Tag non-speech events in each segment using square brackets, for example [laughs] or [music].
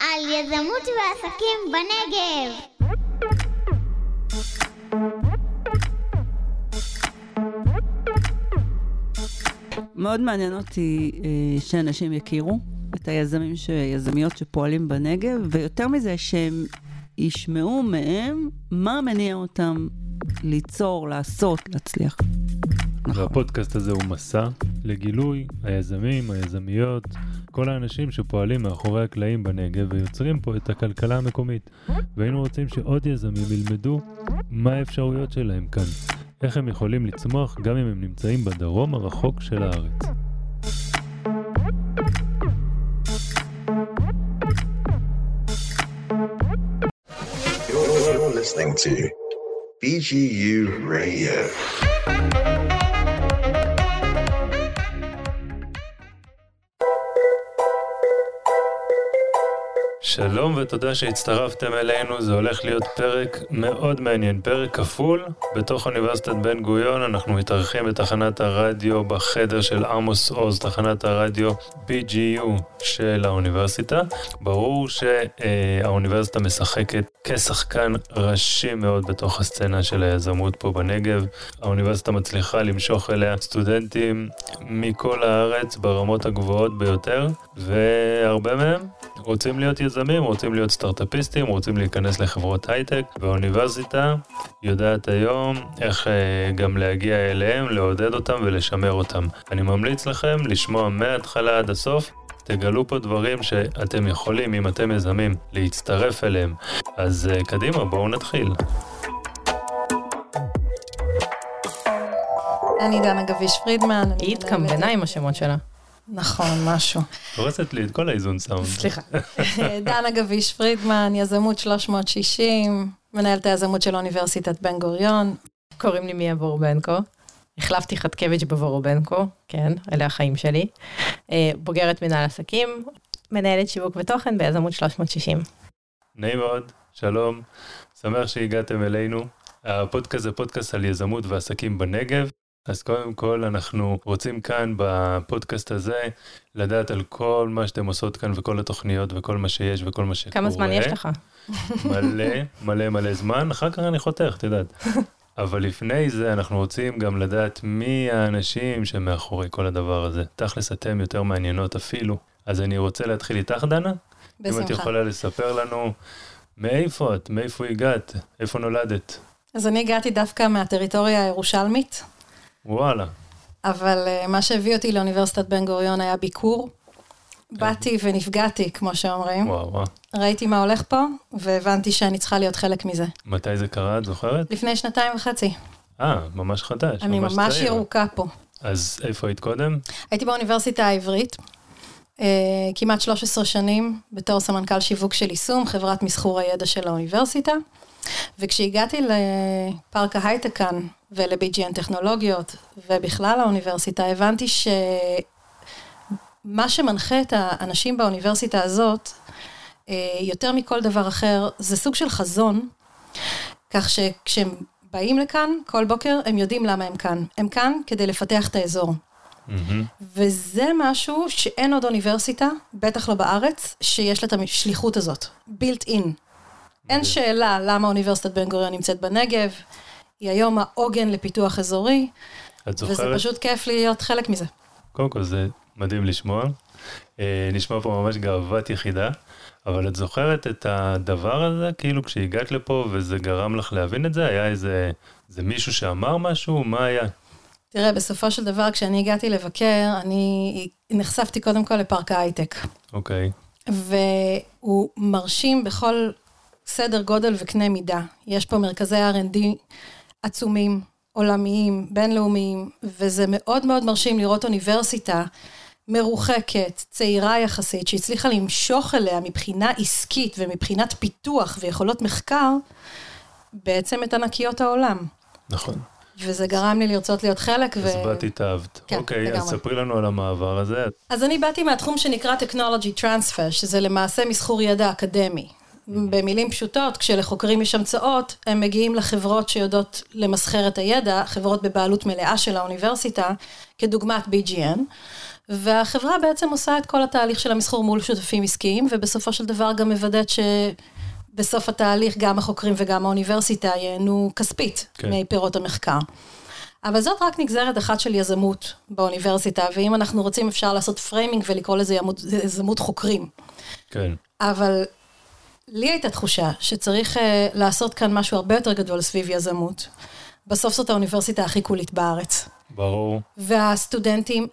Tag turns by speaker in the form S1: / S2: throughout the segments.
S1: על יזמות ועסקים בנגב.
S2: מאוד מעניין אותי אה, שאנשים יכירו את היזמים, יזמיות שפועלים בנגב, ויותר מזה שהם ישמעו מהם מה מניע אותם ליצור, לעשות, להצליח.
S3: והפודקאסט הזה הוא מסע לגילוי היזמים, היזמיות, כל האנשים שפועלים מאחורי הקלעים בנגב ויוצרים פה את הכלכלה המקומית. והיינו רוצים שעוד יזמים ילמדו מה האפשרויות שלהם כאן, איך הם יכולים לצמוח גם אם הם נמצאים בדרום הרחוק של הארץ. listening to BGU Radio. שלום ותודה שהצטרפתם אלינו, זה הולך להיות פרק מאוד מעניין, פרק כפול בתוך אוניברסיטת בן גוריון, אנחנו מתארחים בתחנת הרדיו בחדר של עמוס עוז, תחנת הרדיו BGU של האוניברסיטה. ברור שהאוניברסיטה משחקת כשחקן ראשי מאוד בתוך הסצנה של היזמות פה בנגב. האוניברסיטה מצליחה למשוך אליה סטודנטים מכל הארץ ברמות הגבוהות ביותר, והרבה מהם רוצים להיות יזמים, רוצים להיות סטארט-אפיסטים, רוצים להיכנס לחברות הייטק, והאוניברסיטה יודעת היום איך אה, גם להגיע אליהם, לעודד אותם ולשמר אותם. אני ממליץ לכם לשמוע מההתחלה עד הסוף תגלו פה דברים שאתם יכולים, אם אתם יזמים, להצטרף אליהם. אז uh, קדימה, בואו נתחיל.
S4: אני דנה גביש פרידמן.
S5: היא התקמבנה עם השמות שלה.
S4: נכון, משהו.
S3: הורסת לי את כל האיזון סאונד.
S4: סליחה. [laughs] דנה גביש פרידמן, יזמות 360, מנהלת היזמות של אוניברסיטת בן גוריון.
S5: קוראים לי מיה בורבנקו. החלפתי חתקביץ' בבורובנקו, כן, אלה החיים שלי. אה, בוגרת מנהל עסקים, מנהלת שיווק ותוכן ביזמות 360.
S3: נעים מאוד, שלום, שמח שהגעתם אלינו. הפודקאסט זה פודקאסט על יזמות ועסקים בנגב. אז קודם כל אנחנו רוצים כאן בפודקאסט הזה לדעת על כל מה שאתם עושות כאן וכל התוכניות וכל מה שיש וכל מה שקורה.
S5: כמה זמן יש לך?
S3: מלא, מלא מלא זמן, אחר כך אני חותך, את יודעת. [laughs] אבל לפני זה אנחנו רוצים גם לדעת מי האנשים שמאחורי כל הדבר הזה. תכלס אתם יותר מעניינות אפילו. אז אני רוצה להתחיל איתך, דנה? בשמחה. אם את יכולה לספר לנו מאיפה את, מאיפה הגעת, איפה נולדת.
S4: אז אני הגעתי דווקא מהטריטוריה הירושלמית.
S3: וואלה.
S4: אבל uh, מה שהביא אותי לאוניברסיטת בן גוריון היה ביקור. באתי ונפגעתי, כמו שאומרים.
S3: וואו, וואו.
S4: ראיתי מה הולך פה, והבנתי שאני צריכה להיות חלק מזה.
S3: מתי זה קרה, את זוכרת?
S4: לפני שנתיים וחצי.
S3: אה, ממש חדש,
S4: אני ממש, ממש ירוקה פה.
S3: אז איפה היית קודם?
S4: הייתי באוניברסיטה העברית, אה, כמעט 13 שנים, בתור סמנכ"ל שיווק של יישום, חברת מסחור הידע של האוניברסיטה. וכשהגעתי לפארק ההייטק כאן ול-BGN טכנולוגיות ובכלל האוניברסיטה, הבנתי שמה שמנחה את האנשים באוניברסיטה הזאת, אה, יותר מכל דבר אחר, זה סוג של חזון, כך שכשהם באים לכאן כל בוקר, הם יודעים למה הם כאן. הם כאן כדי לפתח את האזור. Mm-hmm. וזה משהו שאין עוד אוניברסיטה, בטח לא בארץ, שיש לה את השליחות הזאת, built in. אין שאלה למה אוניברסיטת בן גוריון נמצאת בנגב, היא היום העוגן לפיתוח אזורי, וזה פשוט כיף להיות חלק מזה.
S3: קודם כל זה מדהים לשמוע, אה, נשמע פה ממש גאוות יחידה, אבל את זוכרת את הדבר הזה, כאילו כשהגעת לפה וזה גרם לך להבין את זה, היה איזה, איזה מישהו שאמר משהו, מה היה?
S4: תראה, בסופו של דבר, כשאני הגעתי לבקר, אני נחשפתי קודם כל לפארק ההייטק.
S3: אוקיי.
S4: Okay. והוא מרשים בכל סדר גודל וקנה מידה. יש פה מרכזי R&D עצומים, עולמיים, בינלאומיים, וזה מאוד מאוד מרשים לראות אוניברסיטה מרוחקת, צעירה יחסית, שהצליחה למשוך אליה מבחינה עסקית ומבחינת פיתוח ויכולות מחקר, בעצם את ענקיות העולם.
S3: נכון.
S4: וזה גרם לי לרצות להיות חלק.
S3: אז ו... באת התאהבת. כן, אוקיי, לגמרי. אז ספרי לנו על המעבר הזה.
S4: אז אני באתי מהתחום שנקרא Technology Transfer, שזה למעשה מסחור ידע אקדמי. במילים פשוטות, כשלחוקרים יש המצאות, הם מגיעים לחברות שיודעות למסחר את הידע, חברות בבעלות מלאה של האוניברסיטה, כדוגמת BGN, והחברה בעצם עושה את כל התהליך של המסחור מול שותפים עסקיים, ובסופו של דבר גם מוודאת שבסוף התהליך גם החוקרים וגם האוניברסיטה ייהנו כספית
S3: כן.
S4: מפירות המחקר. אבל זאת רק נגזרת אחת של יזמות באוניברסיטה, ואם אנחנו רוצים אפשר לעשות framing ולקרוא לזה יזמות חוקרים.
S3: כן,
S4: אבל לי הייתה תחושה שצריך אה, לעשות כאן משהו הרבה יותר גדול סביב יזמות. בסוף זאת האוניברסיטה הכי קולית בארץ.
S3: ברור.
S4: והסטודנטים,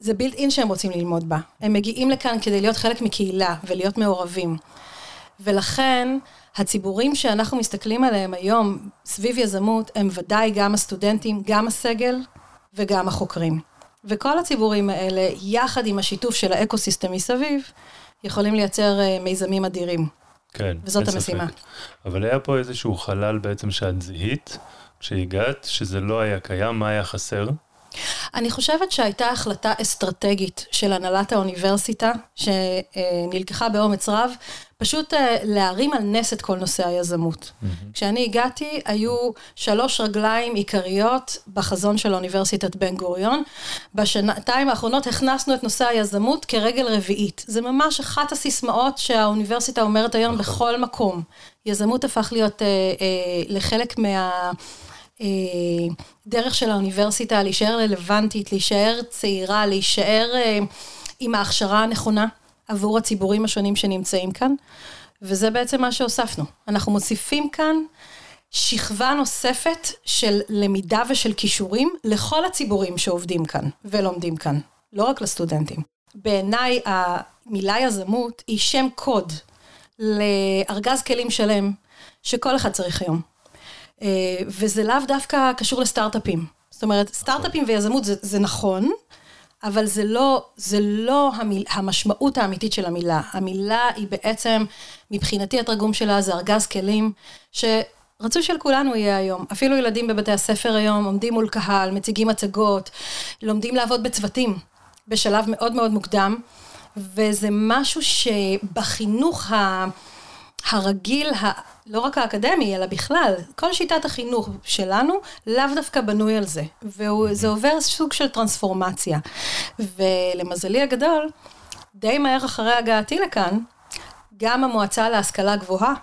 S4: זה built-in שהם רוצים ללמוד בה. הם מגיעים לכאן כדי להיות חלק מקהילה ולהיות מעורבים. ולכן, הציבורים שאנחנו מסתכלים עליהם היום סביב יזמות, הם ודאי גם הסטודנטים, גם הסגל וגם החוקרים. וכל הציבורים האלה, יחד עם השיתוף של ה ecosystem מסביב, יכולים לייצר אה, מיזמים אדירים.
S3: כן,
S4: וזאת המשימה.
S3: ספק. אבל היה פה איזשהו חלל בעצם שאת זיהית, כשהגעת, שזה לא היה קיים, מה היה חסר?
S4: אני חושבת שהייתה החלטה אסטרטגית של הנהלת האוניברסיטה, שנלקחה באומץ רב, פשוט אה, להרים על נס את כל נושא היזמות. כשאני הגעתי, היו שלוש רגליים עיקריות בחזון של אוניברסיטת בן גוריון. בשנתיים האחרונות הכנסנו את נושא היזמות כרגל רביעית. זה ממש אחת הסיסמאות שהאוניברסיטה אומרת היום בכל מקום. יזמות הפך להיות אה, אה, לחלק מה... אה, דרך של האוניברסיטה להישאר רלוונטית, להישאר צעירה, להישאר אה, עם ההכשרה הנכונה עבור הציבורים השונים שנמצאים כאן, וזה בעצם מה שהוספנו. אנחנו מוסיפים כאן שכבה נוספת של למידה ושל כישורים לכל הציבורים שעובדים כאן ולומדים כאן, לא רק לסטודנטים. בעיניי המילה יזמות היא שם קוד לארגז כלים שלם שכל אחד צריך היום. אה, וזה לאו דווקא קשור לסטארט-אפים. זאת אומרת, סטארט-אפים ויזמות זה, זה נכון, אבל זה לא, זה לא המיל, המשמעות האמיתית של המילה. המילה היא בעצם, מבחינתי התרגום שלה זה ארגז כלים, שרצוי שלכולנו יהיה היום. אפילו ילדים בבתי הספר היום עומדים מול קהל, מציגים הצגות, לומדים לעבוד בצוותים, בשלב מאוד מאוד מוקדם, וזה משהו שבחינוך ה... הרגיל, ה... לא רק האקדמי, אלא בכלל, כל שיטת החינוך שלנו לאו דווקא בנוי על זה, וזה עובר סוג של טרנספורמציה. ולמזלי הגדול, די מהר אחרי הגעתי לכאן, גם המועצה להשכלה גבוהה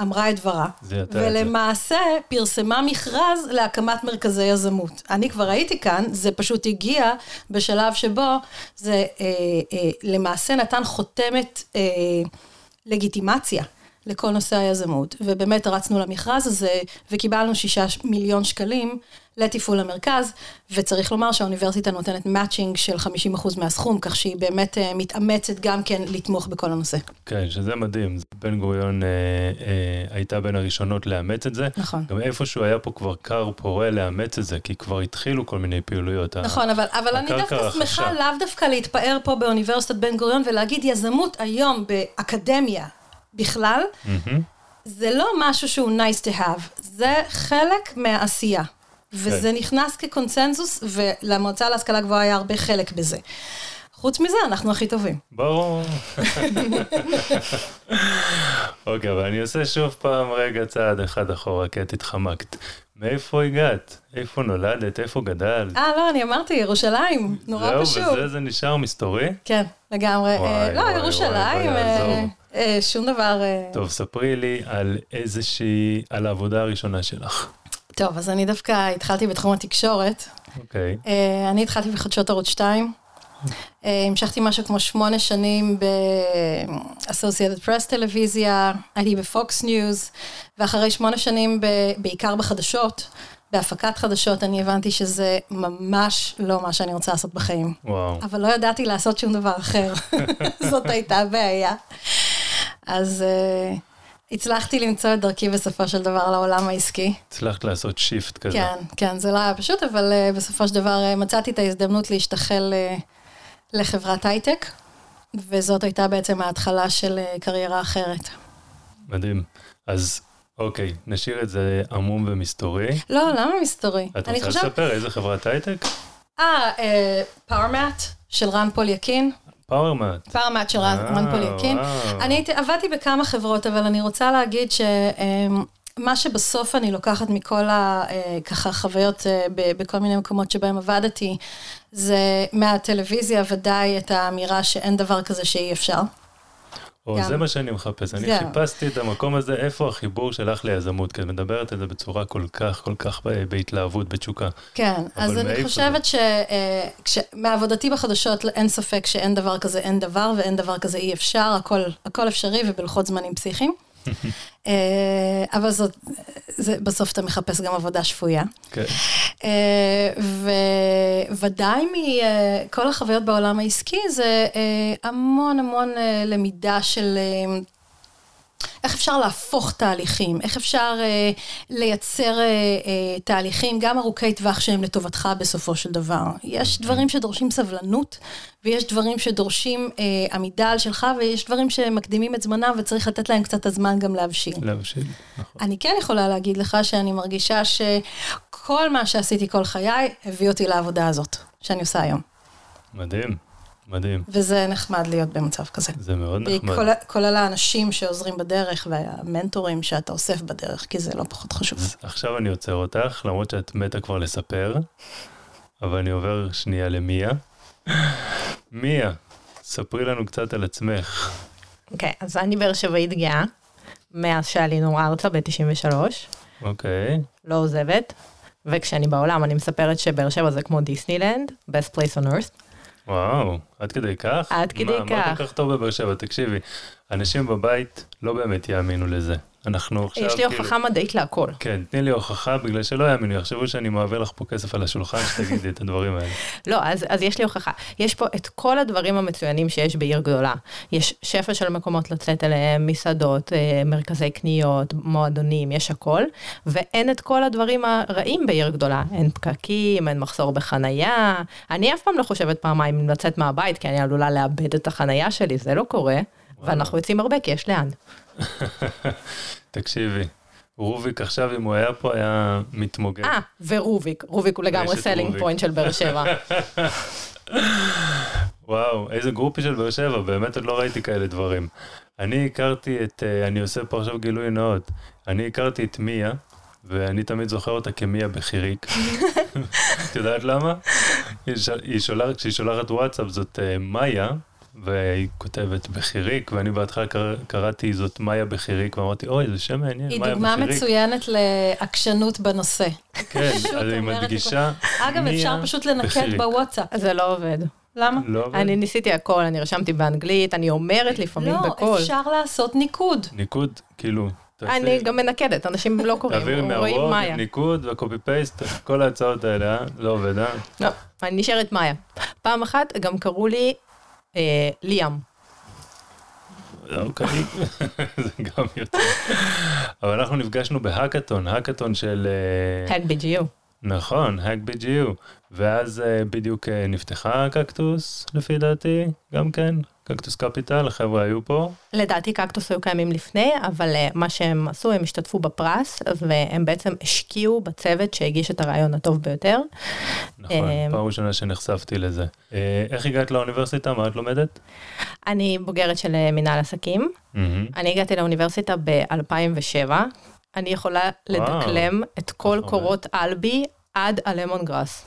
S4: אמרה את דברה,
S3: זה אתה את זה.
S4: ולמעשה פרסמה מכרז להקמת מרכזי יזמות. אני כבר הייתי כאן, זה פשוט הגיע בשלב שבו זה אה, אה, למעשה נתן חותמת אה, לגיטימציה. לכל נושא היזמות, ובאמת רצנו למכרז הזה, וקיבלנו שישה מיליון שקלים לתפעול המרכז, וצריך לומר שהאוניברסיטה נותנת מאצ'ינג של 50% מהסכום, כך שהיא באמת אה, מתאמצת גם כן לתמוך בכל הנושא.
S3: כן, שזה מדהים. בן גוריון אה, אה, הייתה בין הראשונות לאמץ את זה.
S4: נכון.
S3: גם איפשהו היה פה כבר כר פורה לאמץ את זה, כי כבר התחילו כל מיני פעילויות.
S4: נכון, אבל, אבל אני דווקא. שמחה לאו דווקא להתפאר פה באוניברסיטת בן גוריון ולהגיד יזמות היום באקדמיה בכלל,
S3: מהמם.
S4: זה לא משהו שהוא nice to have, זה חלק מהעשייה. וזה
S3: כן.
S4: נכנס כקונצנזוס, ולמועצה להשכלה גבוהה היה הרבה חלק בזה. חוץ מזה, אנחנו הכי טובים.
S3: ברור. אוקיי, אבל אני עושה שוב פעם רגע צעד אחד אחורה, כי את התחמקת. מאיפה הגעת? איפה נולדת? איפה גדלת?
S4: אה, לא, אני אמרתי, ירושלים, נורא פשוט.
S3: זהו, וזה זה נשאר מסתורי?
S4: כן, לגמרי. אה, לא, ירושלים, אה, שום דבר... אה,
S3: טוב, ספרי לי על איזושהי, על העבודה הראשונה שלך.
S4: טוב, אז אני דווקא התחלתי בתחום התקשורת.
S3: אוקיי,
S4: אה, אני התחלתי בחדשות ערוץ 2. אה, המשכתי משהו כמו שמונה שנים ב-Associated Press טלוויזיה, הייתי ב Fox News, ואחרי שמונה שנים ב- בעיקר בחדשות, בהפקת חדשות, אני הבנתי שזה ממש לא מה שאני רוצה לעשות בחיים.
S3: וואו.
S4: אבל לא ידעתי לעשות שום דבר אחר. [laughs] זאת הייתה הבעיה. אז אה, הצלחתי למצוא את דרכי בסופו של דבר לעולם העסקי.
S3: הצלחת לעשות shift כזה.
S4: כן, כן, זה לא היה פשוט, אבל אה, בסופו של דבר אה, מצאתי את ההזדמנות להשתחל אה, לחברת הייטק, וזאת הייתה בעצם ההתחלה של אה, קריירה אחרת.
S3: מדהים. אז אוקיי, נשאיר את זה עמום ומסתורי.
S4: לא, למה מסתורי?
S3: את רוצה
S4: חושבת-
S3: לספר איזה חברת הייטק?
S4: אה, פאורמט של רן פול יקין.
S3: פאורמט.
S4: Powermat של רן רן פוליאקין.
S3: וואו.
S4: אני הייתי, עבדתי בכמה חברות, אבל אני רוצה להגיד מה שבסוף אני לוקחת מכל ה... אה, ככה חוויות אה, בכל מיני מקומות שבהם עבדתי, זה מהטלוויזיה ודאי את האמירה שאין דבר כזה שאי אפשר.
S3: או,
S4: גם.
S3: זה מה שאני מחפש. אני
S4: זהו.
S3: חיפשתי את המקום הזה, איפה החיבור שלך ליזמות, כי את מדברת על זה בצורה כל כך, כל כך בהתלהבות, בתשוקה.
S4: כן, אז אני חושבת שמעבודתי בחדשות אין ספק שאין דבר כזה אין דבר ואין דבר כזה אי אפשר, הכל, הכל אפשרי ובלוחות זמנים פסיכיים. [laughs] אה, אבל זאת, זה, בסוף אתה מחפש גם עבודה שפויה.
S3: כן.
S4: אה, וודאי מכל החוויות בעולם העסקי זה אה, המון המון אה, למידה של אה, איך אפשר להפוך תהליכים, איך אפשר אה, לייצר אה, אה, תהליכים גם ארוכי טווח שהם לטובתך בסופו של דבר. יש דברים שדורשים סבלנות, ויש דברים שדורשים אה, עמידה על שלך, ויש דברים שמקדימים את זמנם וצריך לתת להם קצת הזמן גם להבשיל.
S3: להבשיל, נכון.
S4: אני כן יכולה להגיד לך שאני מרגישה שכל מה שעשיתי כל חיי הביא אותי לעבודה הזאת, שאני עושה היום.
S3: מדהים, מדהים.
S4: וזה נחמד להיות במצב כזה.
S3: זה מאוד נחמד.
S4: כולל- כולל האנשים שעוזרים בדרך והמנטורים שאתה אוסף בדרך, כי זה לא פחות חשוב.
S3: עכשיו אני עוצר אותך, למרות שאת מתה כבר לספר, אבל אני עובר שנייה למיה. מיה, ספרי לנו קצת על עצמך.
S5: אוקיי, אז אני באר שבעית גאה, מאז שעלינו ארצה ב-93,
S3: אוקיי,
S5: לא עוזבת, וכשאני בעולם אני מספרת שבאר שבע זה כמו דיסנילנד, best place on earth.
S3: וואו, עד כדי כך?
S5: עד כדי
S3: מה, מה
S5: כך.
S3: כל כך טוב בבאר שבע? תקשיבי, אנשים בבית לא באמת יאמינו לזה. אנחנו עכשיו
S5: יש לי
S3: כאילו...
S5: הוכחה מדעית להכל.
S3: כן, תני לי הוכחה, בגלל שלא יאמינו, יחשבו שאני מעביר לך פה כסף על השולחן, שתגידי את הדברים האלה. [laughs]
S5: לא, אז, אז יש לי הוכחה. יש פה את כל הדברים המצוינים שיש בעיר גדולה. יש שפע של מקומות לצאת אליהם, מסעדות, אה, מרכזי קניות, מועדונים, יש הכל, ואין את כל הדברים הרעים בעיר גדולה. אין פקקים, אין מחסור בחנייה. אני אף פעם לא חושבת פעמיים אם לצאת מהבית, כי אני עלולה לאבד את החנייה שלי, זה לא קורה. ואנחנו יוצאים הרבה כי יש לאן. [laughs]
S3: תקשיבי, רוביק עכשיו, אם הוא היה פה, היה מתמוגג.
S5: אה, ורוביק, רוביק הוא לגמרי
S3: selling
S5: point של באר שבע. [laughs]
S3: וואו, איזה גרופי של באר שבע, באמת עוד לא ראיתי כאלה דברים. אני הכרתי את, אה, אני עושה פה עכשיו גילוי נאות, אני הכרתי את מיה, ואני תמיד זוכר אותה כמיה בחיריק. [laughs] את יודעת למה? היא כשהיא שולחת וואטסאפ זאת אה, מאיה, והיא כותבת בחיריק, ואני בהתחלה קרא, קראתי זאת מאיה בחיריק, ואמרתי, אוי, זה שם מעניין,
S4: היא
S3: מאיה
S4: דוגמה
S3: בחיריק.
S4: מצוינת לעקשנות בנושא.
S3: כן, [laughs] אז היא מדגישה,
S4: אגב, אפשר פשוט לנקד. בוואטסאפ.
S5: זה לא עובד.
S4: למה?
S3: לא עובד?
S5: אני ניסיתי הכל, אני רשמתי באנגלית, אני אומרת לפעמים
S4: לא,
S5: בקול.
S4: אפשר לעשות ניקוד.
S3: ניקוד, כאילו, תעשי-
S5: אני גם מנקדת, אנשים לא קוראים, רואים מאיה.
S3: ניקוד וקופי פייסט, כל ההצעות האלה, אה? לא עובד, אה?
S5: לא, אני נשארת מאיה. פעם אחת גם קראו לי ליאם.
S3: אוקיי, [laughs] זה גם יוצא. אבל אנחנו נפגשנו בהאקתון, האקתון של... אה,
S5: האק BGU.
S3: נכון, האק BGU, ואז אה, בדיוק אה, נפתחה קקטוס, לפי דעתי, גם כן, קקטוס קפיטל, החבר'ה היו פה.
S5: לדעתי קקטוס היו קיימים לפני, אבל אה, מה שהם עשו, הם השתתפו בפרס, והם בעצם השקיעו בצוות שהגיש את הרעיון הטוב ביותר.
S3: נכון, פעם ראשונה שנחשפתי לזה. איך הגעת לאוניברסיטה? מה את לומדת?
S5: אני בוגרת של מנהל עסקים.
S3: מהמם.
S5: אני הגעתי לאוניברסיטה ב-2007. אני יכולה לדקלם את כל
S3: נכון.
S5: קורות אלבי עד הלמון גראס.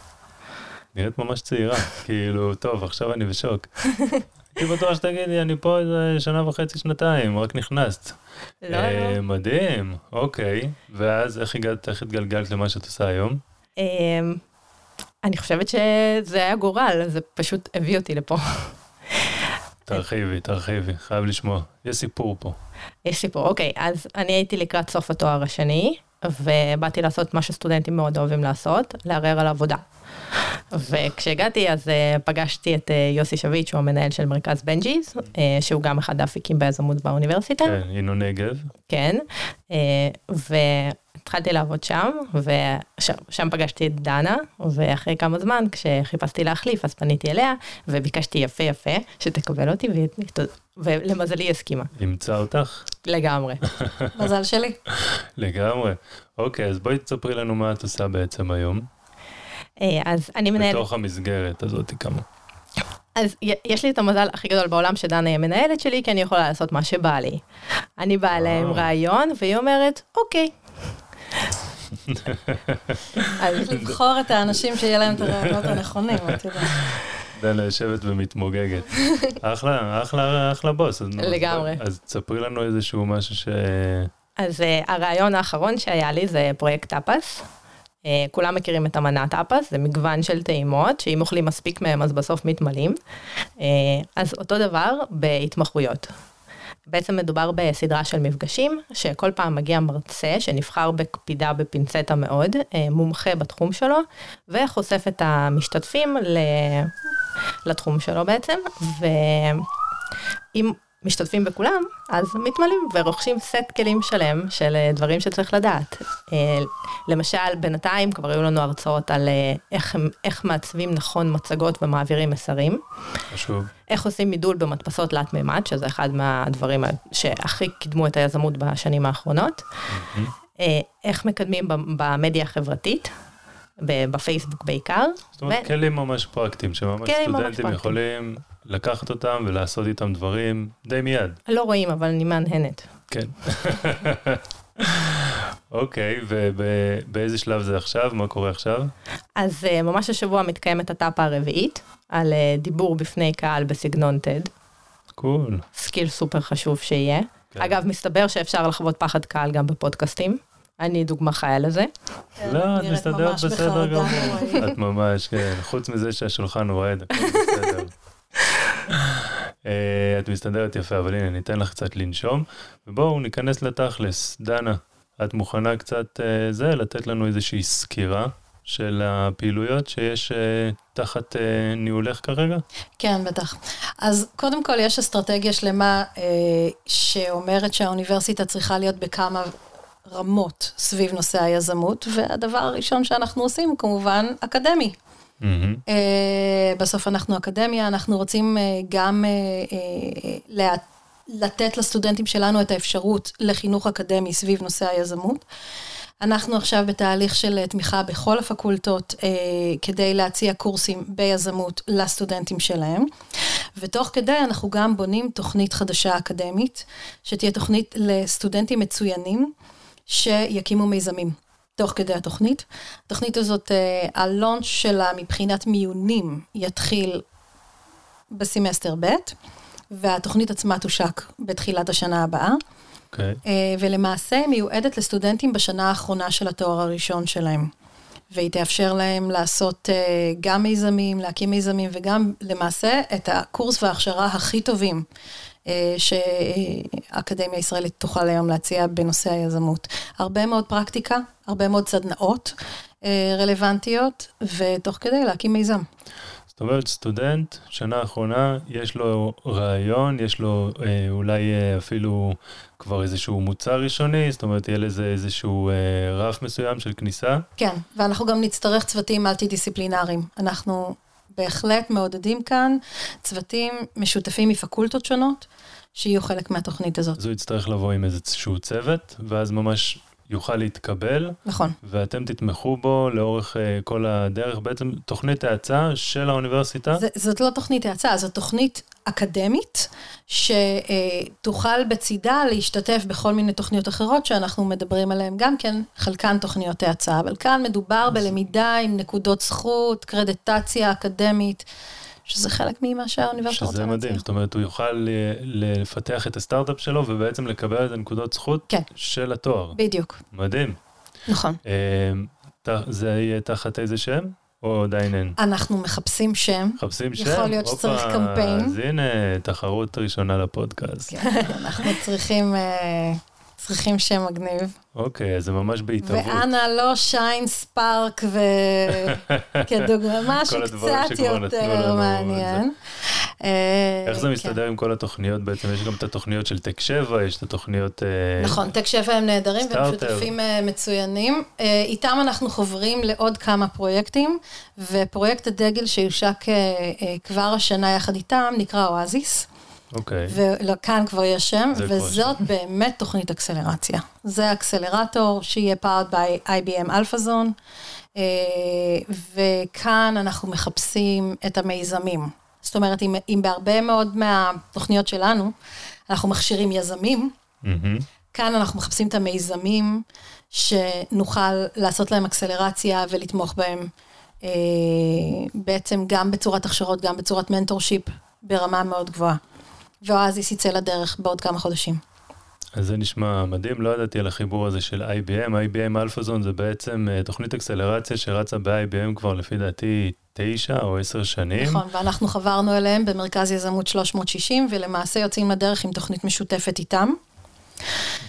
S3: נראית ממש צעירה, [laughs] כאילו, טוב, עכשיו אני בשוק. הייתי בטוח שתגידי, אני פה איזה שנה וחצי, שנתיים, רק נכנסת.
S5: לא,
S3: אה,
S5: לא. מדהים.
S3: אוקיי, ואז איך הגעת, איך התגלגלת למה שאת עושה היום?
S5: אמ, אני חושבת שזה היה גורל, זה פשוט הביא אותי לפה.
S3: תרחיבי, תרחיבי, חייב לשמוע. יש סיפור פה.
S5: יש סיפור, אוקיי, אז אני הייתי לקראת סוף התואר השני, ובאתי לעשות מה שסטודנטים מאוד אוהבים לעשות, לערער על עבודה. וכשהגעתי אז אה, פגשתי את אה, יוסי שביט, שהוא המנהל של מרכז בנגיס, אה, שהוא גם אחד האפיקים ביזמות באוניברסיטה.
S3: כן, InnoNegev.
S5: כן, אה, והתחלתי לעבוד שם, ושם פגשתי את דנה, ואחרי כמה זמן, כשחיפשתי להחליף, אז פניתי אליה, וביקשתי יפה יפה שתקבל אותי, ולמזלי היא הסכימה,
S3: אימצה אותך?
S5: לגמרי. [laughs]
S4: מזל שלי.
S3: לגמרי. אוקיי, אז בואי תספרי לנו מה את עושה בעצם היום,
S5: אה, אז אני מנהלת,
S3: בתוך המסגרת הזאת כמה.
S5: אז יש לי את המזל הכי גדול בעולם שדנה היא המנהלת שלי, כי אני יכולה לעשות מה שבא לי. אני באה אליה עם. רעיון, והיא אומרת, אוקיי. [laughs] אז
S4: לבחור את האנשים שיהיה להם את הרעיונות הנכונים, את יודעת.
S3: דנה יושבת ומתמוגגת. [laughs] אחלה, אחלה, אחלה בוס.
S5: לגמרי.
S3: אז תספרי לנו איזשהו משהו ש...
S5: אז אה, הרעיון האחרון שהיה לי זה פרויקט טאפס. אה, כולם מכירים את המנה טאפס, זה מגוון של טעימות, שאם אוכלים מספיק מהם אז בסוף מתמלאים. אה, אז אותו דבר בהתמחויות. בעצם מדובר בסדרה של מפגשים, שכל פעם מגיע מרצה שנבחר בקפידה בפינצטה מאוד, אה, מומחה בתחום שלו, וחושף את המשתתפים. לתחום שלו בעצם, ואם משתתפים בכולם, אז מתמלאים ורוכשים סט כלים שלם של אה, דברים שצריך לדעת. אה, למשל, בינתיים כבר היו לנו הרצאות על אה, איך, איך מעצבים נכון מצגות ומעבירים מסרים,
S3: חשוב.
S5: איך עושים מידול במדפסות תלת מימד, שזה אחד מהדברים שהכי קידמו את היזמות בשנים האחרונות, אה, איך מקדמים במדיה החברתית, בפייסבוק בעיקר.
S3: זאת אומרת,
S5: ו-
S3: כלים ממש פרקטיים, שממש
S5: ממש
S3: סטודנטים
S5: פרקטיים.
S3: יכולים לקחת אותם ולעשות איתם דברים די מיד.
S5: לא רואים, אבל אני מהנהנת.
S3: כן. [laughs] אוקיי, ובאיזה שלב זה עכשיו? מה קורה עכשיו?
S5: אז אה, ממש השבוע מתקיימת הטאפה הרביעית, על אה, דיבור בפני קהל בסגנון TED
S3: talk.
S5: skill סופר חשוב שיהיה.
S3: כן.
S5: אגב, מסתבר שאפשר לחוות פחד קהל גם בפודקאסטים. אני דוגמה חיה לזה.
S3: לא, את מסתדרת בסדר גמור. את ממש, כן. חוץ מזה שהשולחן הוא רעד, הכל בסדר. אה, את מסתדרת יפה, אבל הנה, ניתן לך קצת לנשום. ובואו ניכנס לתכלס. דנה, את מוכנה קצת אה, זה, לתת לנו איזושהי סקירה של הפעילויות שיש אה, תחת ניהולך כרגע?
S4: כן, בטח. אז קודם כל יש אסטרטגיה שלמה אה, שאומרת שהאוניברסיטה צריכה להיות בכמה רמות סביב נושא היזמות, והדבר הראשון שאנחנו עושים הוא כמובן אקדמי.
S3: מהמם.
S4: אה, בסוף אנחנו אקדמיה, אנחנו רוצים אה, גם אה, לה- לתת לסטודנטים שלנו את האפשרות לחינוך אקדמי סביב נושא היזמות. אנחנו עכשיו בתהליך של תמיכה בכל הפקולטות אה, כדי להציע קורסים ביזמות לסטודנטים שלהם. ותוך כדי אנחנו גם בונים תוכנית חדשה אקדמית, שתהיה תוכנית לסטודנטים מצוינים שיקימו מיזמים. תוך כדי התוכנית. התוכנית הזאת, אה, הלונץ' שלה מבחינת מיונים יתחיל בסמסטר ב', והתוכנית עצמה תושק בתחילת השנה הבאה,
S3: אוקיי.
S4: אה, ולמעשה מיועדת לסטודנטים בשנה האחרונה של התואר הראשון שלהם. והיא תאפשר להם לעשות אה, גם מיזמים, להקים מיזמים, וגם למעשה את הקורס וההכשרה הכי טובים שהאקדמיה הישראלית תוכל היום להציע בנושא היזמות. הרבה מאוד פרקטיקה, הרבה מאוד סדנאות אה, רלוונטיות, ותוך כדי להקים מיזם.
S3: זאת אומרת, סטודנט, שנה האחרונה, יש לו רעיון, יש לו אה, אולי אה, אפילו כבר איזשהו מוצר ראשוני, זאת אומרת, יהיה לזה איזשהו אה, רף מסוים של כניסה.
S4: כן, ואנחנו גם נצטרך צוותים מולטי-דיסציפלינריים. אנחנו בהחלט מעודדים כאן צוותים משותפים מפקולטות שונות, שיהיו חלק מהתוכנית הזאת.
S3: אז הוא יצטרך לבוא עם איזשהו צוות, ואז ממש יוכל להתקבל,
S4: נכון.
S3: ואתם תתמכו בו לאורך אה, כל הדרך. בעצם תוכנית האצה של האוניברסיטה.
S4: זה, זאת לא תוכנית האצה, זו תוכנית אקדמית, שתוכל בצידה להשתתף בכל מיני תוכניות אחרות שאנחנו מדברים עליהן גם כן, חלקן תוכניות האצה, אבל כאן מדובר בלמידה עם נקודות זכות, קרדיטציה אקדמית, שזה חלק ממה שהאוניברסיטה רוצה
S3: שזה
S4: להציע.
S3: מדהים, זאת אומרת, הוא יוכל לפתח את הסטארט-אפ שלו ובעצם לקבל את הנקודות זכות
S4: כן.
S3: של התואר.
S4: בדיוק,
S3: מדהים.
S4: נכון.
S3: אה, זה יהיה תחת איזה שם? או עדיין אין?
S4: אנחנו מחפשים שם,
S3: מחפשים שם?
S4: יכול להיות שצריך
S3: הופה,
S4: קמפיין.
S3: אז הנה, תחרות ראשונה לפודקאסט.
S4: אנחנו צריכים, אה, צריכים שם מגניב.
S3: אוקיי, אז זה ממש בהתהוות.
S4: ואנא לא שיין ספארק ו... [laughs] כדוגמה, משהו קצת יותר מעניין. אה,
S3: איך זה
S4: כן.
S3: מסתדר עם כל התוכניות בעצם? יש גם את התוכניות של טק 7, יש את התוכניות... אה,
S4: נכון, טק 7 הם נהדרים והם. שותפים אה, מצוינים. איתם אנחנו חוברים לעוד כמה פרויקטים, ופרויקט הדגל שיושק כבר השנה יחד איתם נקרא אואזיס.
S3: אוקיי.
S4: וכאן כבר יש שם, וזאת באמת תוכנית אקסלרציה. זה אקסלרטור שיהיה powered by IBM AlphaZone, אה, וכאן אנחנו מחפשים את המיזמים. זאת אומרת, אם, אם בהרבה מאוד מהתוכניות שלנו, אנחנו מכשירים יזמים,
S3: מהמם.
S4: כאן אנחנו מחפשים את המיזמים שנוכל לעשות להם אקסלרציה ולתמוך בהם אה, בעצם גם בצורת הכשרות, גם בצורת mentorship ברמה מאוד גבוהה. ואואזיס יצא לדרך בעוד כמה חודשים.
S3: אז זה נשמע מדהים, לא ידעתי על החיבור הזה של IBM. IBM Alpha Zone זה בעצם אה, תוכנית אקסלרציה שרצה ב-IBM כבר לפי דעתי תשע או עשר שנים.
S4: נכון, ואנחנו חברנו אליהם במרכז יזמות 360, ולמעשה יוצאים לדרך עם תוכנית משותפת איתם.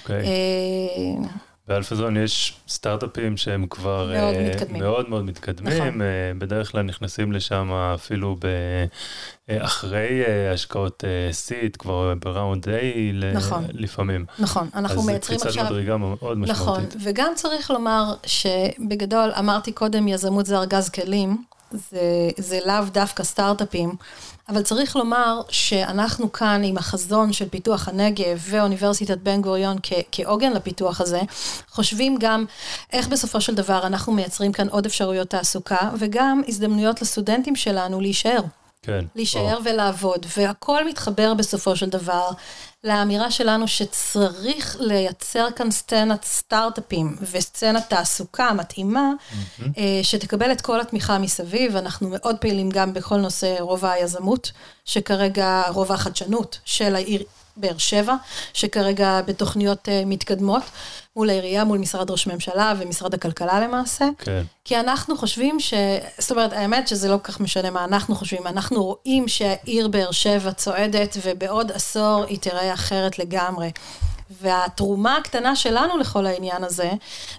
S3: אוקיי.
S4: אה,
S3: באלפאזון יש סטארט-אפים שהם כבר
S4: מאוד
S3: אה,
S4: מתקדמים.
S3: מאוד מאוד מתקדמים,
S4: נכון.
S3: אה, בדרך כלל נכנסים לשם אפילו ב, אה, אחרי אה, השקעות אה, סיד, כבר בראונד A ל-
S4: נכון.
S3: לפעמים.
S4: נכון, אנחנו
S3: אז זה
S4: מייצרים
S3: קפיצת
S4: עכשיו...
S3: מדרגה מאוד
S4: נכון,
S3: משמעותית.
S4: וגם צריך לומר שבגדול, אמרתי קודם, יזמות זה ארגז כלים, זה, זה לאו דווקא סטארט-אפים, אבל צריך לומר שאנחנו כאן עם החזון של פיתוח הנגב ואוניברסיטת בן גוריון כעוגן לפיתוח הזה, חושבים גם איך בסופו של דבר אנחנו מייצרים כאן עוד אפשרויות תעסוקה, וגם הזדמנויות לסטודנטים שלנו להישאר.
S3: כן.
S4: להישאר ולעבוד, והכל מתחבר בסופו של דבר לאמירה שלנו שצריך לייצר כאן סצנת סטארט-אפים וסצנת תעסוקה מתאימה, אה, שתקבל את כל התמיכה מסביב. אנחנו מאוד פעילים גם בכל נושא רובע היזמות, שכרגע רובע החדשנות של העיר באר שבע, שכרגע בתוכניות אה, מתקדמות, מול העירייה, מול משרד ראש הממשלה ומשרד הכלכלה למעשה.
S3: כן.
S4: כי אנחנו חושבים ש... זאת אומרת, האמת שזה לא כל כך משנה מה אנחנו חושבים, אנחנו רואים שהעיר באר שבע צועדת, ובעוד עשור היא תיראה אחרת לגמרי. והתרומה הקטנה שלנו לכל העניין הזה,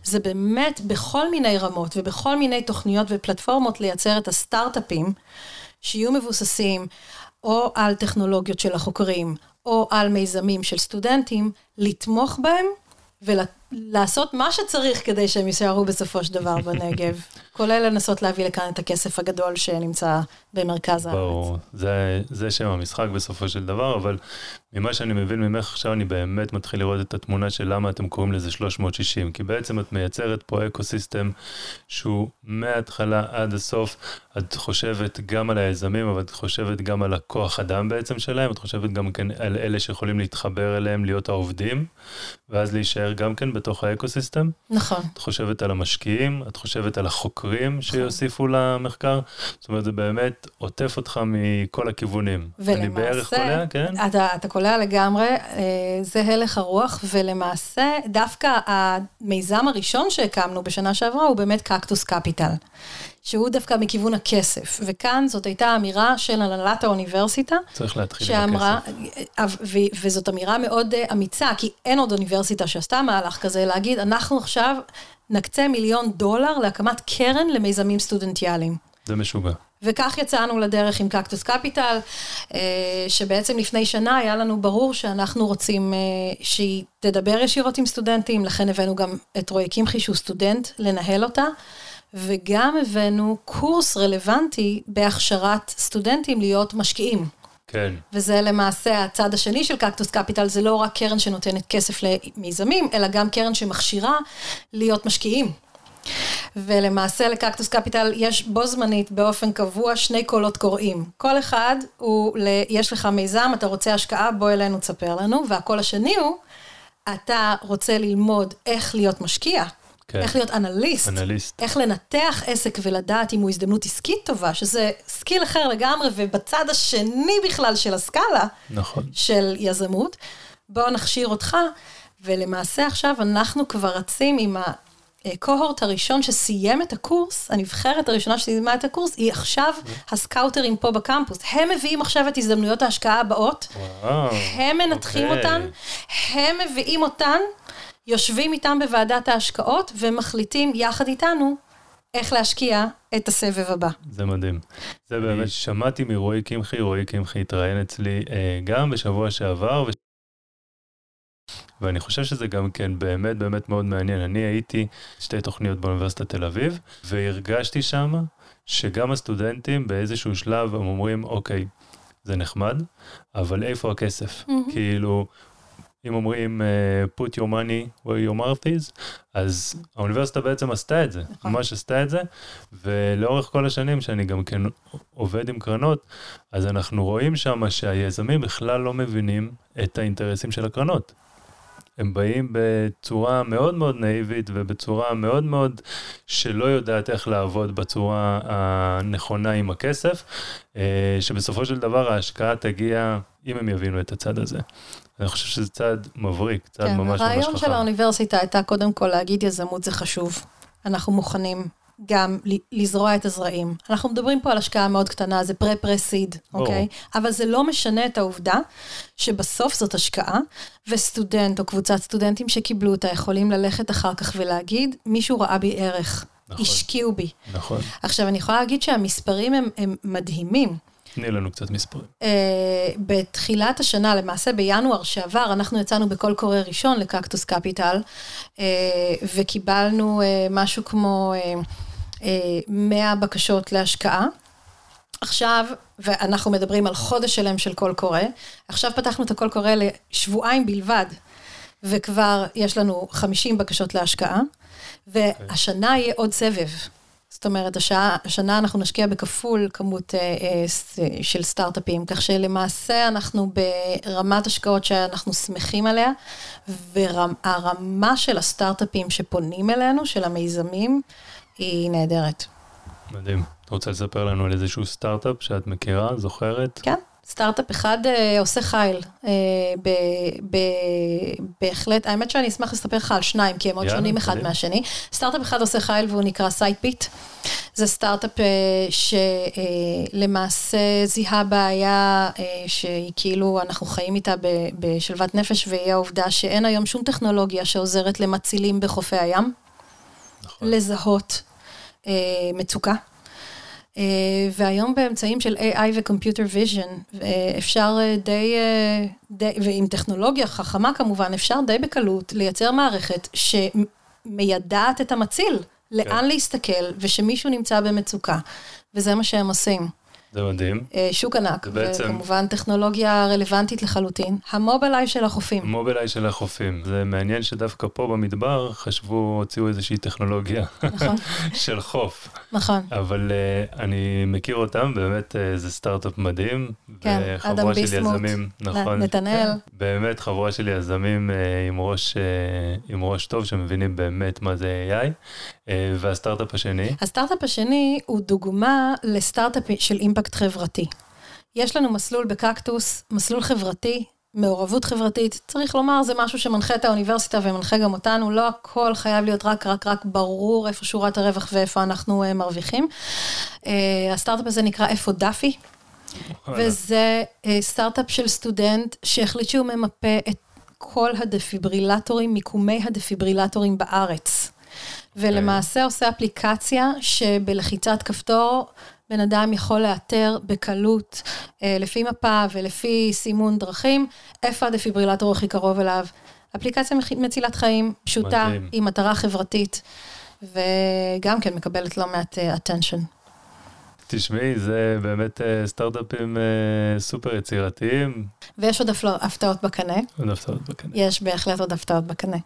S4: זה באמת בכל מיני רמות ובכל מיני תוכניות ופלטפורמות לייצר את הסטארט-אפים, שיהיו מבוססים או על טכנולוגיות של החוקרים, או על מיזמים של סטודנטים, לתמוך בהם ולעשות מה שצריך כדי שהם יישארו בסופו של דבר בנגב, [laughs] כולל לנסות להביא לכאן את הכסף הגדול שנמצא במרכז הארץ.
S3: ברור, זה, זה שם המשחק בסופו של דבר, אבל ממה שאני מבין ממך עכשיו, אני באמת מתחיל לראות את התמונה של למה אתם קוראים לזה 360, כי בעצם את מייצרת פה אקו סיסטם שהוא מההתחלה עד הסוף, את חושבת גם על היזמים, אבל את חושבת גם על הכוח אדם בעצם שלהם, את חושבת גם כן על אלה שיכולים להתחבר אליהם, להיות העובדים, ואז להישאר גם כן בתוך האקו סיסטם.
S4: נכון.
S3: את חושבת על המשקיעים, את חושבת על החוקרים שיוסיפו למחקר, זאת אומרת זה באמת עוטף אותך מכל הכיוונים. אני בערך קולע, כן?
S4: אתה, אתה קולע לגמרי, אה, זה הלך הרוח, ולמעשה דווקא המיזם הראשון שהקמנו בשנה שעברה הוא באמת קקטוס קפיטל. שהוא דווקא מכיוון הכסף, וכאן זאת הייתה אמירה של הנהלת האוניברסיטה,
S3: צריך להתחיל עם
S4: שאמרה,
S3: הכסף.
S4: ו- וזאת אמירה מאוד אה, אמיצה, כי אין עוד אוניברסיטה שעשתה מהלך כזה, להגיד, אנחנו עכשיו נקצה מיליון דולר להקמת קרן למיזמים סטודנטיאליים.
S3: זה משוגע.
S4: וכך יצאנו לדרך עם קקטוס קפיטל, אה, שבעצם לפני שנה היה לנו ברור שאנחנו רוצים אה, שהיא תדבר ישירות עם סטודנטים, לכן הבאנו גם את רועי קמחי שהוא סטודנט לנהל אותה, וגם הבאנו קורס רלוונטי בהכשרת סטודנטים להיות משקיעים.
S3: כן,
S4: וזה למעשה הצד השני של קקטוס קפיטל, זה לא רק קרן שנותנת כסף למיזמים, אלא גם קרן שמכשירה להיות משקיעים. ולמעשה לקקטוס קפיטל יש בו זמנית באופן קבוע שני קולות קוראים. כל אחד הוא, ל, יש לך מיזם, אתה רוצה השקעה, בוא אלינו, תספר לנו, והקול השני הוא, אתה רוצה ללמוד איך להיות משקיע,
S3: כן.
S4: איך להיות אנליסט,
S3: אנליסט.
S4: איך לנתח עסק ולדעת אם הוא הזדמנות עסקית טובה, שזה skill אחר לגמרי, ובצד השני בכלל של הסקאלה,
S3: נכון.
S4: של יזמות, בואו נכשיר אותך, ולמעשה עכשיו אנחנו כבר רצים עם ה cohort הראשון שסיים את הקורס, הנבחרת הראשונה שסיימה את הקורס, היא עכשיו הסקאוטרים פה בקמפוס. הם מביאים עכשיו את הזדמנויות ההשקעה הבאות,
S3: וואו.
S4: הם מנתחים
S3: אוקיי.
S4: אותן, הם מביאים אותן, יושבים איתם בוועדת ההשקעות ומחליטים יחד איתנו איך להשקיע את הסבב הבא.
S3: זה מדהים. זה באמת, שמעתי מרועי קמחי, רועי קמחי התראיין אצלי אה, גם בשבוע שעבר, ו... ואני חושב שזה גם כן באמת באמת מאוד מעניין. אני הייתי שתי תוכניות באוניברסיטת תל אביב, והרגשתי שם שגם הסטודנטים באיזשהו שלב הם אומרים, אוקיי, זה נחמד, אבל איפה הכסף? כאילו, אם אומרים uh, put your money where your mouth is, אז האוניברסיטה בעצם עשתה את זה,
S4: נכון.
S3: ממש עשתה את זה, ולאורך כל השנים שאני גם כן עובד עם קרנות, אז אנחנו רואים שם שהיזמים בכלל לא מבינים את האינטרסים של הקרנות. הם באים בצורה מאוד מאוד נאיבית ובצורה מאוד מאוד שלא יודעת איך לעבוד בצורה הנכונה עם הכסף, אה, שבסופו של דבר ההשקעה תגיע, אם הם יבינו את הצד הזה. אני חושב שזה צעד מבריק, צעד
S4: כן,
S3: ממש ממש
S4: הרעיון של
S3: חכם.
S4: האוניברסיטה הייתה קודם כל להגיד יזמות זה חשוב. אנחנו מוכנים גם לזרוע את הזרעים. אנחנו מדברים פה על השקעה מאוד קטנה, זה פרה-פרה-סיד. אוקיי? אבל זה לא משנה את העובדה שבסוף זאת השקעה, וסטודנט או קבוצת סטודנטים שקיבלו אותה יכולים ללכת אחר כך ולהגיד, מישהו ראה בי ערך,
S3: נכון.
S4: השקיעו בי.
S3: נכון.
S4: עכשיו, אני יכולה להגיד שהמספרים הם, הם מדהימים.
S3: תני לנו קצת מספרים.
S4: Uh, בתחילת השנה, למעשה בינואר שעבר, אנחנו יצאנו בקול קורא ראשון לקקטוס קפיטל, uh, וקיבלנו uh, משהו כמו uh, uh, 100 בקשות להשקעה. עכשיו, ואנחנו מדברים על חודש שלם של קול קורא, עכשיו פתחנו את הקול קורא לשבועיים בלבד, וכבר יש לנו 50 בקשות להשקעה, והשנה יהיה עוד סבב. זאת אומרת, השעה, השנה אנחנו נשקיע בכפול כמות אה, אה, ס- של סטארט-אפים, כך שלמעשה אנחנו ברמת השקעות שאנחנו שמחים עליה, והרמה של הסטארט-אפים שפונים אלינו, של המיזמים, היא נהדרת.
S3: מדהים. את רוצה לספר לנו על איזשהו סטארט-אפ שאת מכירה, זוכרת?
S4: כן, סטארט-אפ אחד אה, עושה חיל. אה, ב, ב, בהחלט, האמת שאני אשמח לספר לך על שניים, כי הם מאוד
S3: יאללה,
S4: שונים אחד
S3: קדימה.
S4: מהשני. סטארט-אפ אחד עושה חיל והוא נקרא SightBit. זה סטארט-אפ אה, שלמעשה זיהה בעיה אה, שהיא כאילו, אנחנו חיים איתה ב- בשלוות נפש, והיא העובדה שאין היום שום טכנולוגיה שעוזרת למצילים בחופי הים.
S3: נכון.
S4: לזהות אה, מצוקה. אה, והיום באמצעים של AI ו-Computer Vision, אפשר אה, די, אה, די, ועם טכנולוגיה חכמה כמובן, אפשר די בקלות לייצר מערכת שמיידעת את המציל לאן להסתכל, ושמישהו נמצא במצוקה. וזה מה שהם עושים.
S3: זה מדהים.
S4: אה, שוק ענק,
S3: בעצם-
S4: וכמובן טכנולוגיה רלוונטית לחלוטין. המובילאיי של החופים.
S3: מובילאיי של החופים. זה מעניין שדווקא פה במדבר חשבו, הוציאו איזושהי טכנולוגיה
S4: נכון, [laughs]
S3: של חוף.
S4: נכון.
S3: אבל uh, אני מכיר אותם, באמת uh, זה סטארט-אפ מדהים.
S4: כן,
S3: וחבורה
S4: אדם
S3: של
S4: ביסמוט,
S3: יזמים, נכון.
S4: נתנאל.
S3: כן, באמת חבורה של יזמים uh, עם, ראש, uh, עם ראש טוב שמבינים באמת מה זה AI. Uh, והסטארט-אפ השני,
S4: הסטארט-אפ השני הוא דוגמה לסטארט-אפ של אימפקט חברתי. יש לנו מסלול בקקטוס, מסלול חברתי, מעורבות חברתית, צריך לומר, זה משהו שמנחה את האוניברסיטה ומנחה גם אותנו, לא הכל חייב להיות רק, רק, רק ברור איפה שורת הרווח ואיפה אנחנו uh, מרוויחים. Uh, הסטארט-אפ הזה נקרא איפה דפי, וזה uh, סטארט-אפ של סטודנט שהחליט שהוא ממפה את כל הדפיברילטורים, מיקומי הדפיברילטורים בארץ. ולמעשה עושה אפליקציה שבלחיצת כפתור בן אדם יכול לאתר בקלות, אה, לפי מפה ולפי סימון דרכים, איפה הדפיברילטור הכי קרוב אליו. אפליקציה מצילת חיים, פשוטה,
S3: מדהים.
S4: עם מטרה חברתית, וגם כן מקבלת לא מעט אה, attention.
S3: תשמעי, זה באמת uh, סטארט-אפים uh, סופר יצירתיים.
S4: ויש עוד הפתעות בקנה,
S3: עוד הפתעות בקנה.
S4: יש בהחלט עוד הפתעות בקנה.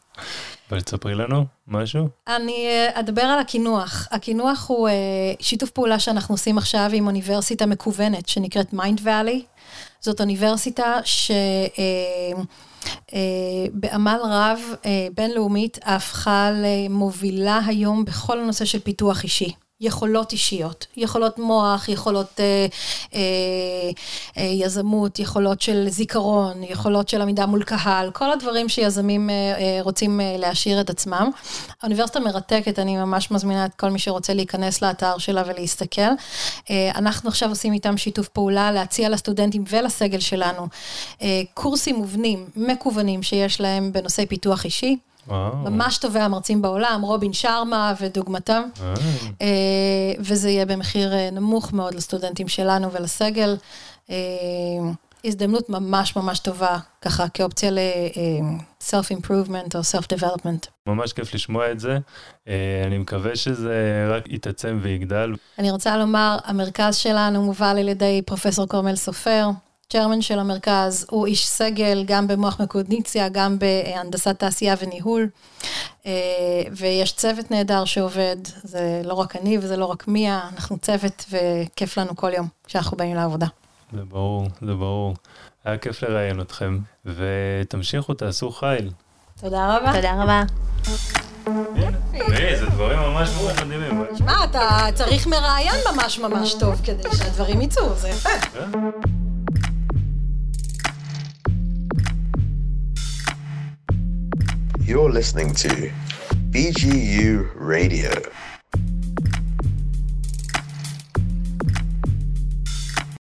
S3: אבל תספרי לנו משהו.
S4: אני אה, אדבר על הקינוח. הקינוח הוא אה, שיתוף פעולה שאנחנו עושים עכשיו עם אוניברסיטה מקוונת שנקראת Mindvalley. זאת אוניברסיטה שבעמל רב אה, בינלאומית הפכה למובילה היום בכל הנושא של פיתוח אישי. יכולות אישיות, יכולות מוח, יכולות אה, אה, אה, יזמות, יכולות של זיכרון, יכולות של עמידה מול קהל, כל הדברים שיזמים אה, אה, רוצים אה, להשאיר את עצמם. האוניברסיטה מרתקת, אני ממש מזמינה את כל מי שרוצה להיכנס לאתר שלה ולהסתכל. אה, אנחנו עכשיו עושים איתם שיתוף פעולה, להציע לסטודנטים ולסגל שלנו אה, קורסים מובנים, מקוונים שיש להם בנושאי פיתוח אישי.
S3: וואו.
S4: ממש טובי המרצים בעולם, רובין שרמה ודוגמתם.
S3: אה,
S4: אה, וזה יהיה במחיר אה, נמוך מאוד לסטודנטים שלנו ולסגל. אה, הזדמנות ממש ממש טובה, ככה כאופציה ל-self-improvement או self-development.
S3: ממש כיף לשמוע את זה. אני מקווה שזה רק יתעצם ויגדל.
S4: אני רוצה לומר, המרכז שלנו מובל על ידי פרופסור כרמל סופר, צ'רמן של המרכז, הוא איש סגל גם במוח מקוגניציה, גם בהנדסת תעשייה וניהול, אה, ויש צוות נהדר שעובד, זה לא רק אני וזה לא רק מיה, אנחנו צוות וכיף לנו כל יום כשאנחנו באים לעבודה.
S3: זה ברור, זה ברור. היה כיף לראיין אתכם, ותמשיכו, תעשו חיל.
S4: תודה רבה.
S5: תודה רבה.
S3: תראי, זה דברים ממש מאוד מדהימים.
S4: מה, אתה צריך מראיין ממש ממש טוב כדי שהדברים יצאו, זה יפה.
S6: You're listening to BGU Radio.